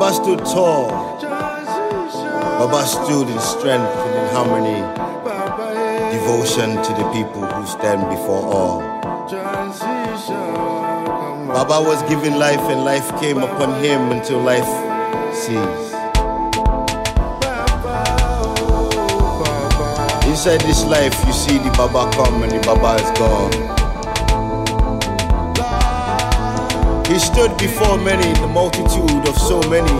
Baba stood tall. Baba stood in strength and in harmony. Devotion to the people who stand before all. Baba was given life and life came upon him until life ceased. Inside this life, you see the Baba come and the Baba is gone. He stood before many, the multitude of so many.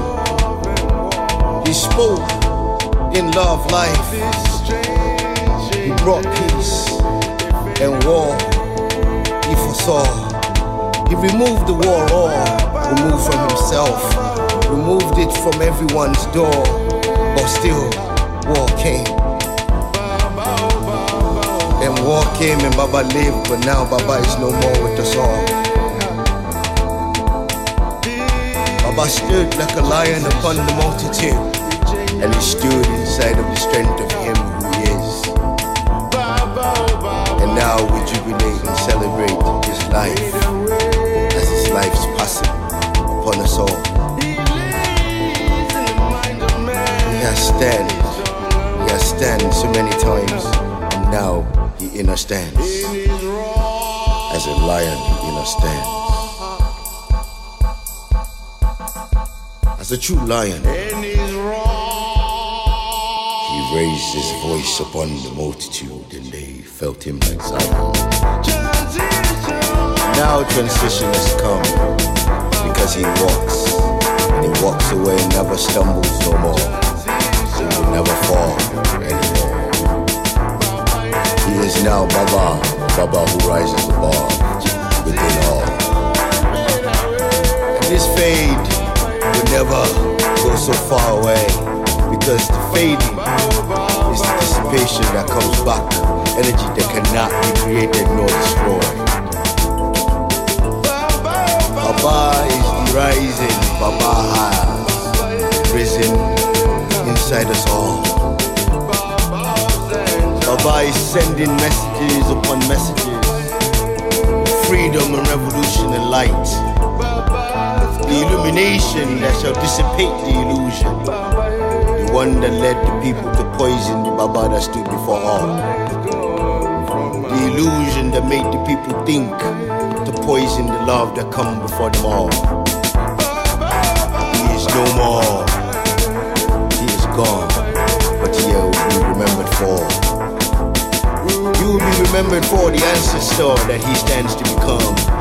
He spoke in love life. He brought peace and war. He foresaw. He removed the war all, removed from himself, removed it from everyone's door. But still, war came. And war came and Baba lived, but now Baba is no more with us all. Baba stood like a lion upon the multitude, and he stood inside of the strength of him who is. And now we jubilate and celebrate his life as his life's passing upon us all. He has stand, he has stand so many times, and now he understands. As a lion, he understands. A true lion, he raised his voice upon the multitude, and they felt him like Zion. Now transition has come because he walks, and he walks away, never stumbles no more. He will never fall anymore. He is now Baba, Baba who rises above, within all. And this fade never go so far away because the fading is the dissipation that comes back, energy that cannot be created nor destroyed. Baba is the rising, Baba has risen inside us all. Baba is sending messages upon messages, freedom and revolution and light. The illumination that shall dissipate the illusion. The one that led the people to poison the Baba that stood before all. The illusion that made the people think to poison the love that come before them all. He is no more. He is gone. But he will be remembered for. You will be remembered for the ancestor that he stands to become.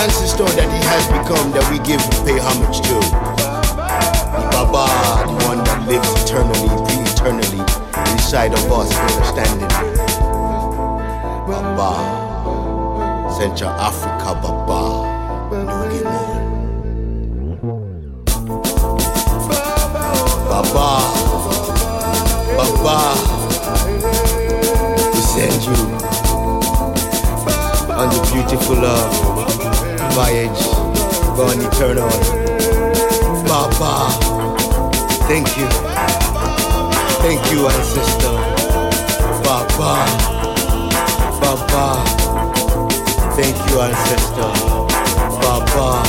Ancestor that he has become that we give and pay homage to. The Baba, the one that lives eternally, pre-eternally inside of us, understanding. Baba, Central Africa Baba, Nugimon. Baba, Baba, we send you on the beautiful love voyage, gone eternal. Baba, thank you, thank you, ancestor. Baba, Baba, thank you, ancestor. Baba,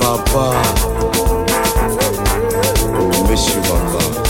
Baba. We miss you, Baba.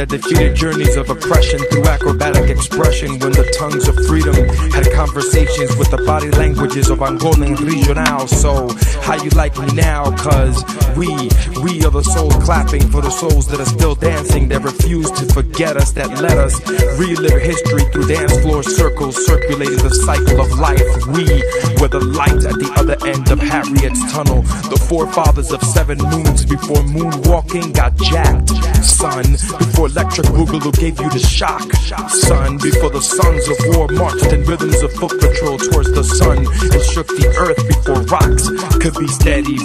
That defeated journeys of oppression through acrobatic expression when the tongues of freedom had conversations with the body languages of Angolan regional. So, how you like me now? Cause we, we are the souls clapping for the souls that are still dancing, that refuse to forget us, that let us relive history through dance floor circles, circulating the cycle of life. We were the light at the other end of Harriet's tunnel, the forefathers of seven moons before moonwalking got jacked son. Before electric boogaloo gave you the shock, son. Before the sons of war marched in rhythms of foot patrol towards the sun and shook the earth before rocks could be steady.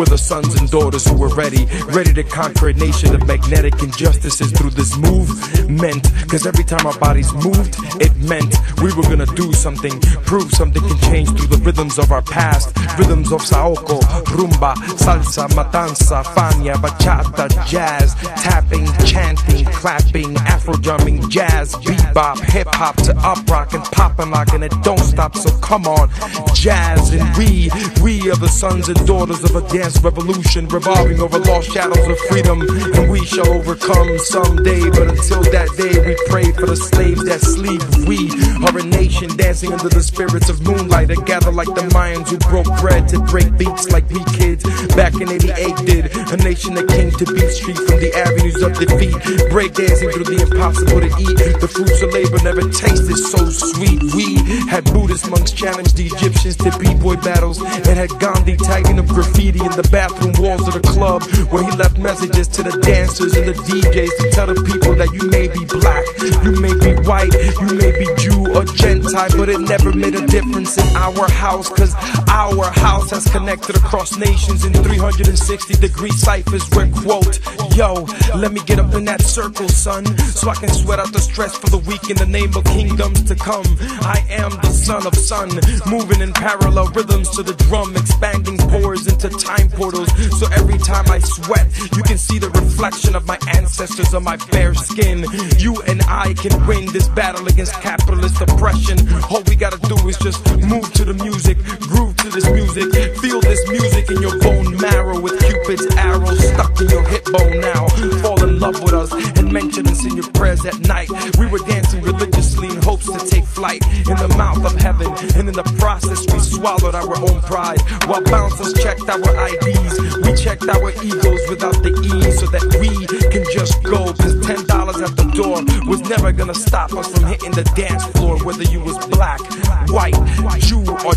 We're the sons and daughters who were ready, ready to conquer a nation of magnetic injustices through this movement. Cause every time our bodies moved, it meant we were gonna do something, prove something can change through the rhythms of our past. Rhythms of Saoko, rumba, salsa, matanza, fania, bachata, jazz, tapping, chanting, clapping, afro drumming, jazz, bebop, hip hop to up rock and pop and lock, and it don't stop. So come on, jazz and we, we are the sons and daughters of a dance revolution, revolving over lost shadows of freedom, and we shall overcome someday. But until that day, we pray for the slaves that sleep. We a nation dancing under the spirits of moonlight, that gather like the Mayans who broke bread to break beats like we kids back in '88 did. A nation that came to beat street from the avenues of defeat, break dancing through the impossible to eat. The fruits of labor never tasted so sweet. We had Buddhist monks challenge the Egyptians to b-boy battles, and had Gandhi tagging up graffiti in the bathroom walls of the club where he left messages to the dancers and the DJs to tell the people that you may be black, you may be white, you may be Jew or Gentile, but it never made a difference in our house, cause our house has connected across nations in 360 degree ciphers where quote, yo, let me get up in that circle, son, so I can sweat out the stress for the week in the name of kingdoms to come. I am the son of sun, moving in parallel rhythms to the drum, expanding pores into time portals. So every time I sweat, you can see the reflection of my ancestors on my bare skin. You and I can win this battle against capitalist oppression. All we gotta do is just move to the music, groove to this music, feel this music in your bone marrow with Cupid's arrow stuck in your hip bone now. Fall in love with us and mention us in your prayers at night. We were dancing religiously in hopes to take flight in the mouth of heaven, and in the process we swallowed our own pride while bouncers checked our IDs. We checked our egos without the E so that we can just go. Cause ten dollars at the door was never gonna stop us from hitting the dance floor, whether you was black, white, Jew, or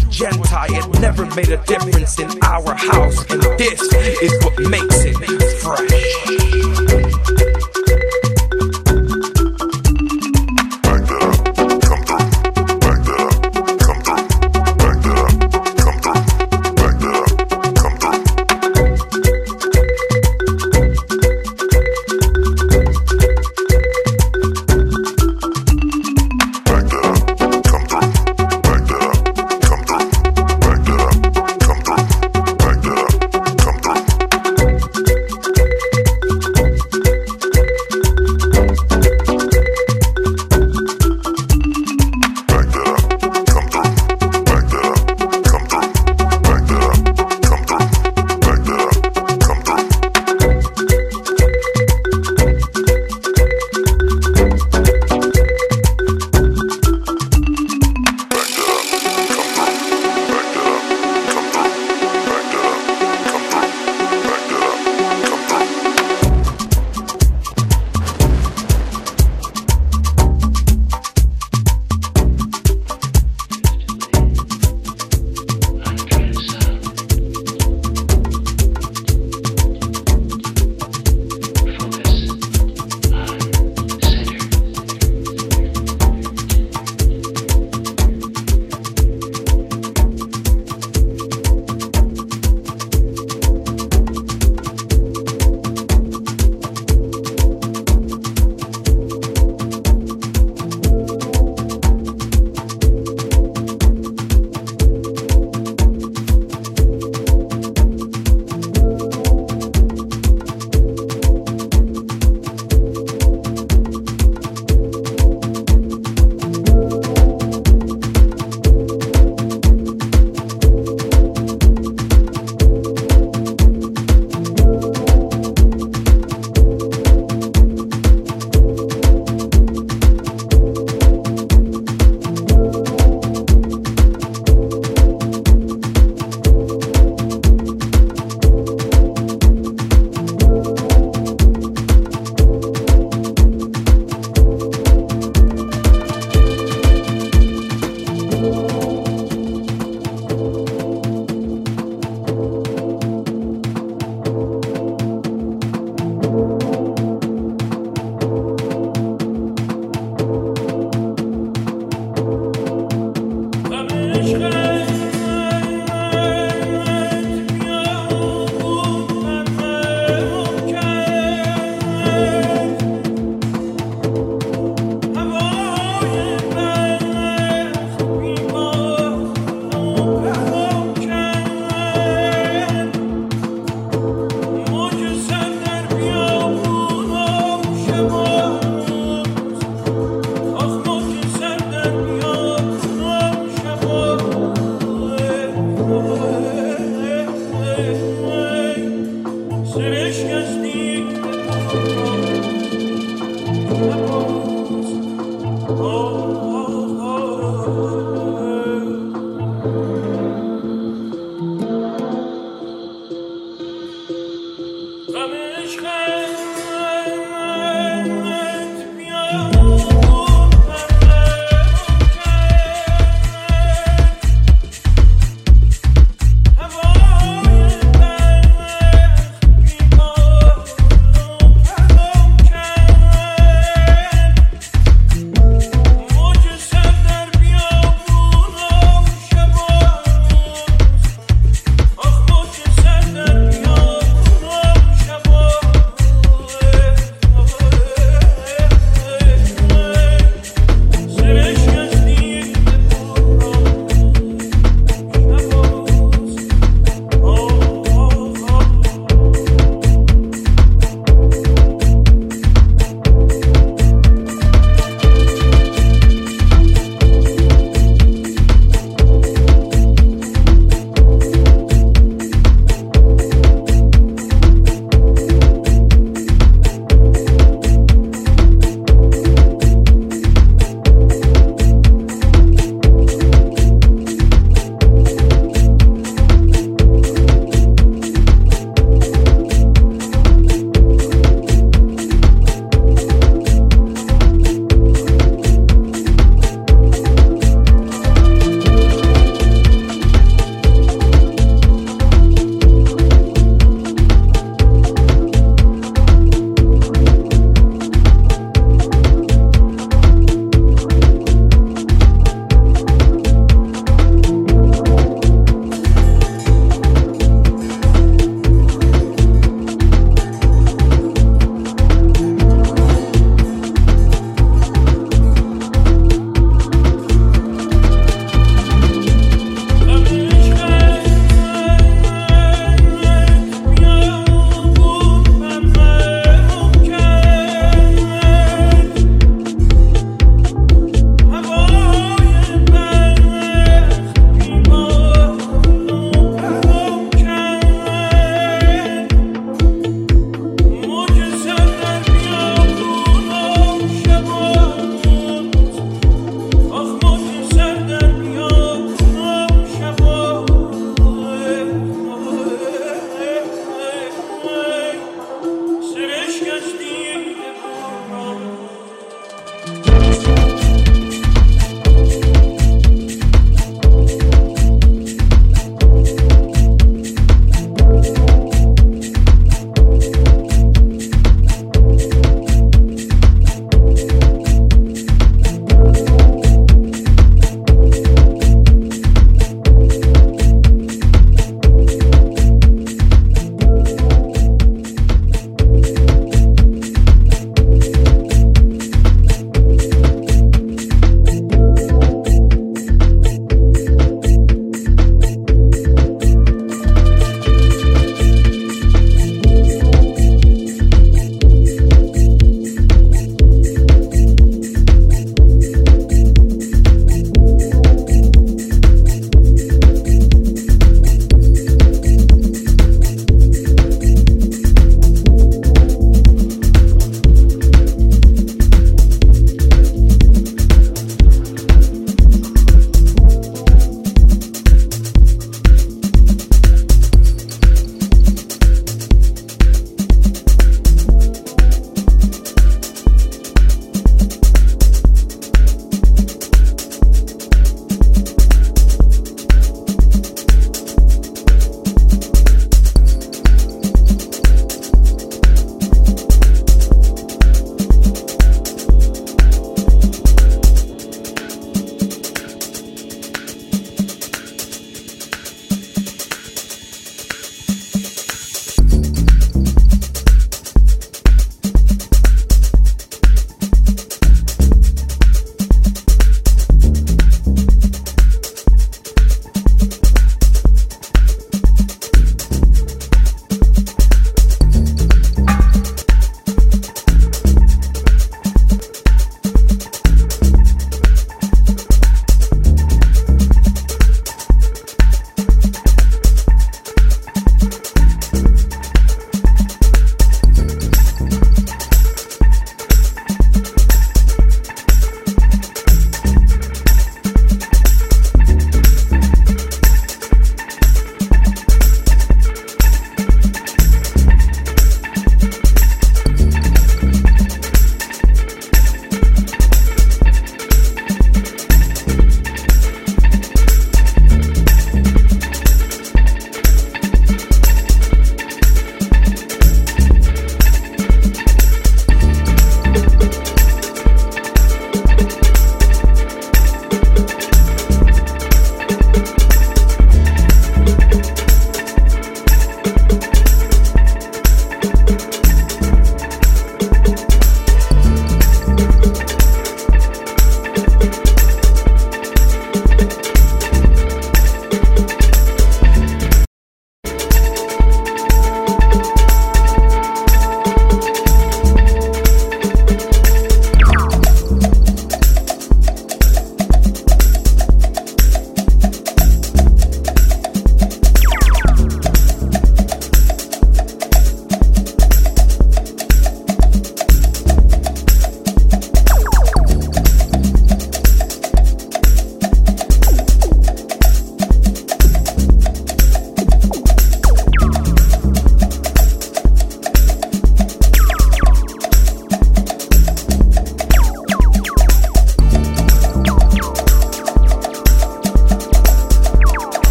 It never made a difference in our house, and this is what makes it fresh.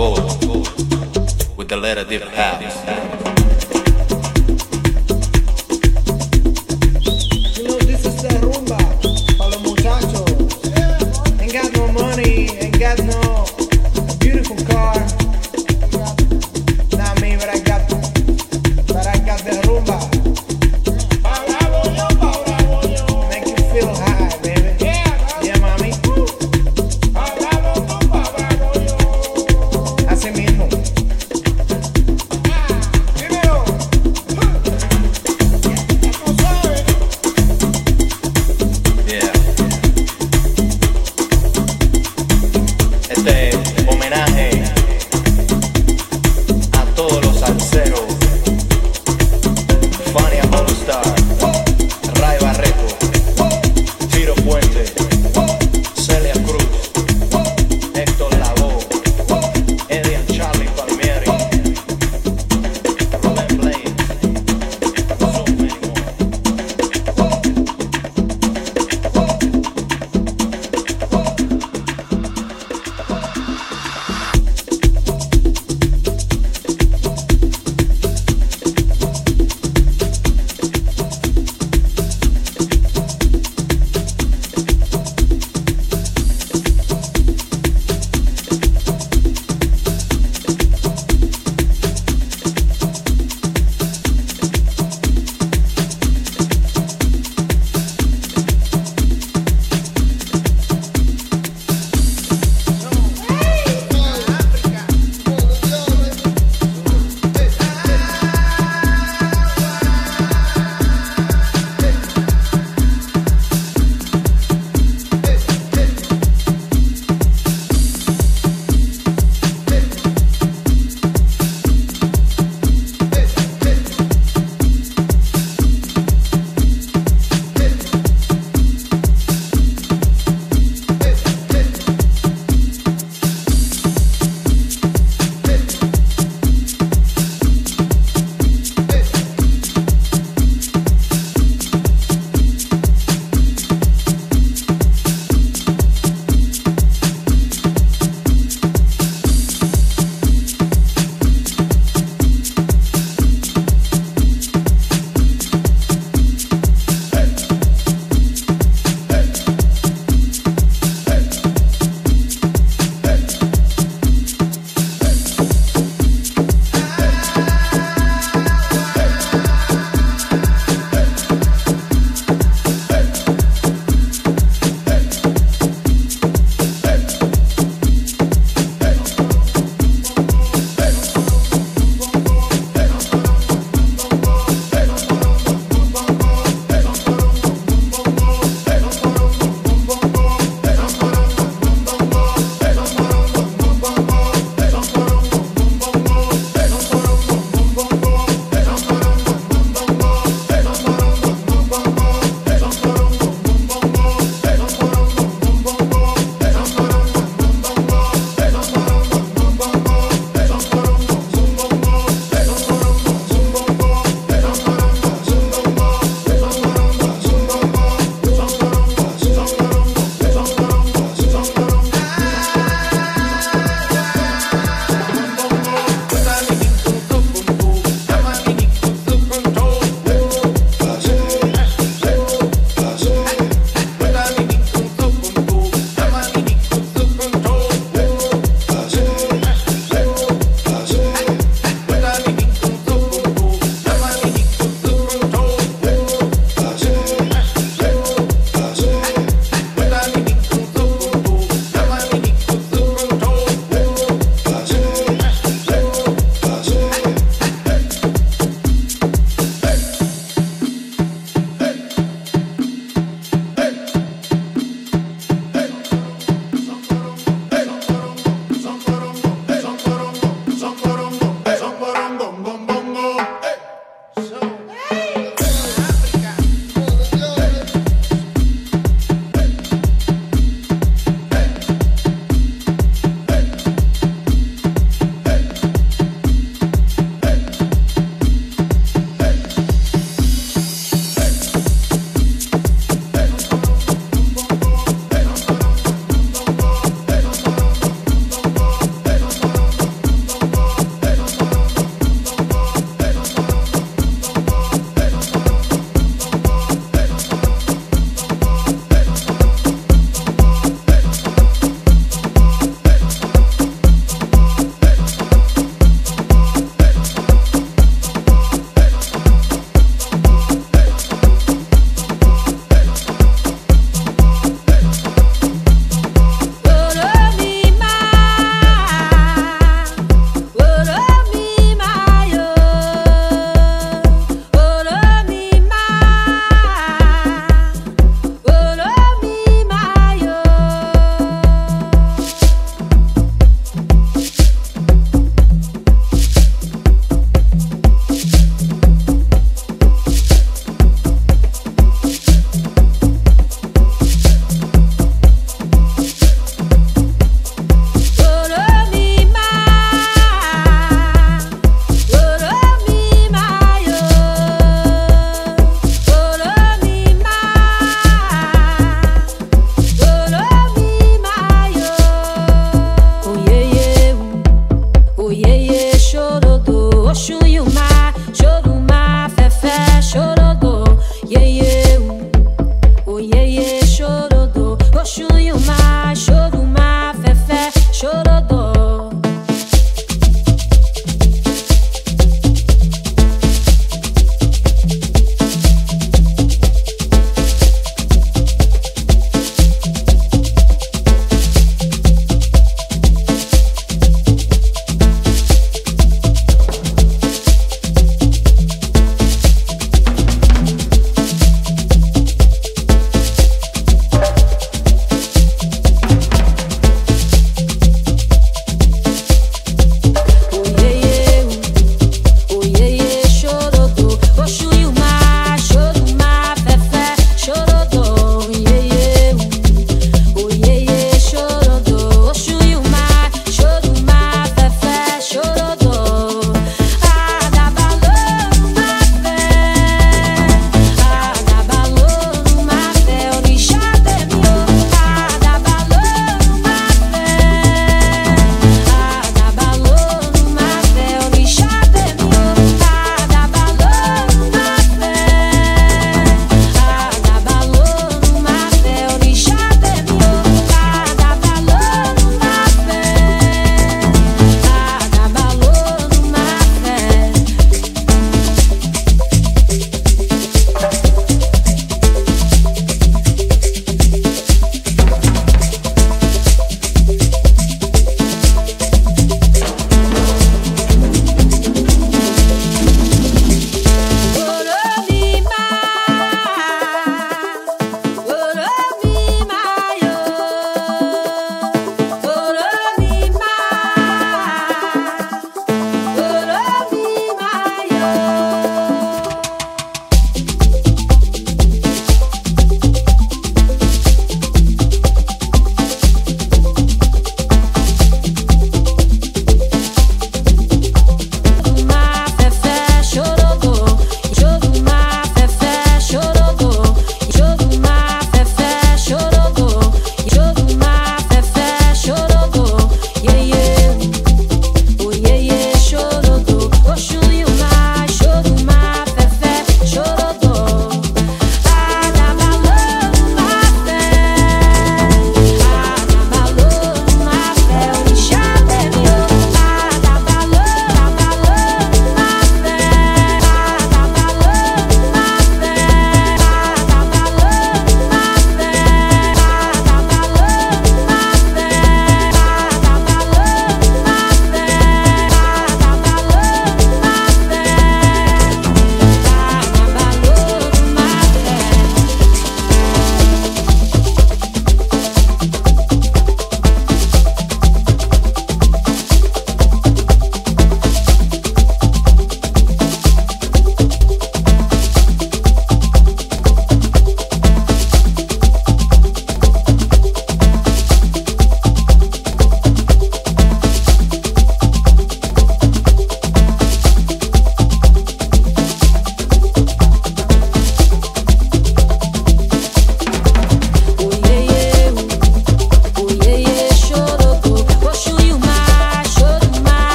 With the letter dip house.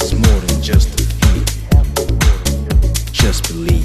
It's more than just a feeling. Just believe.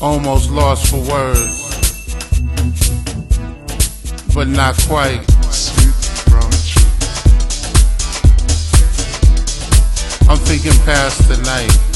almost lost for words, but not quite. I'm thinking past the night.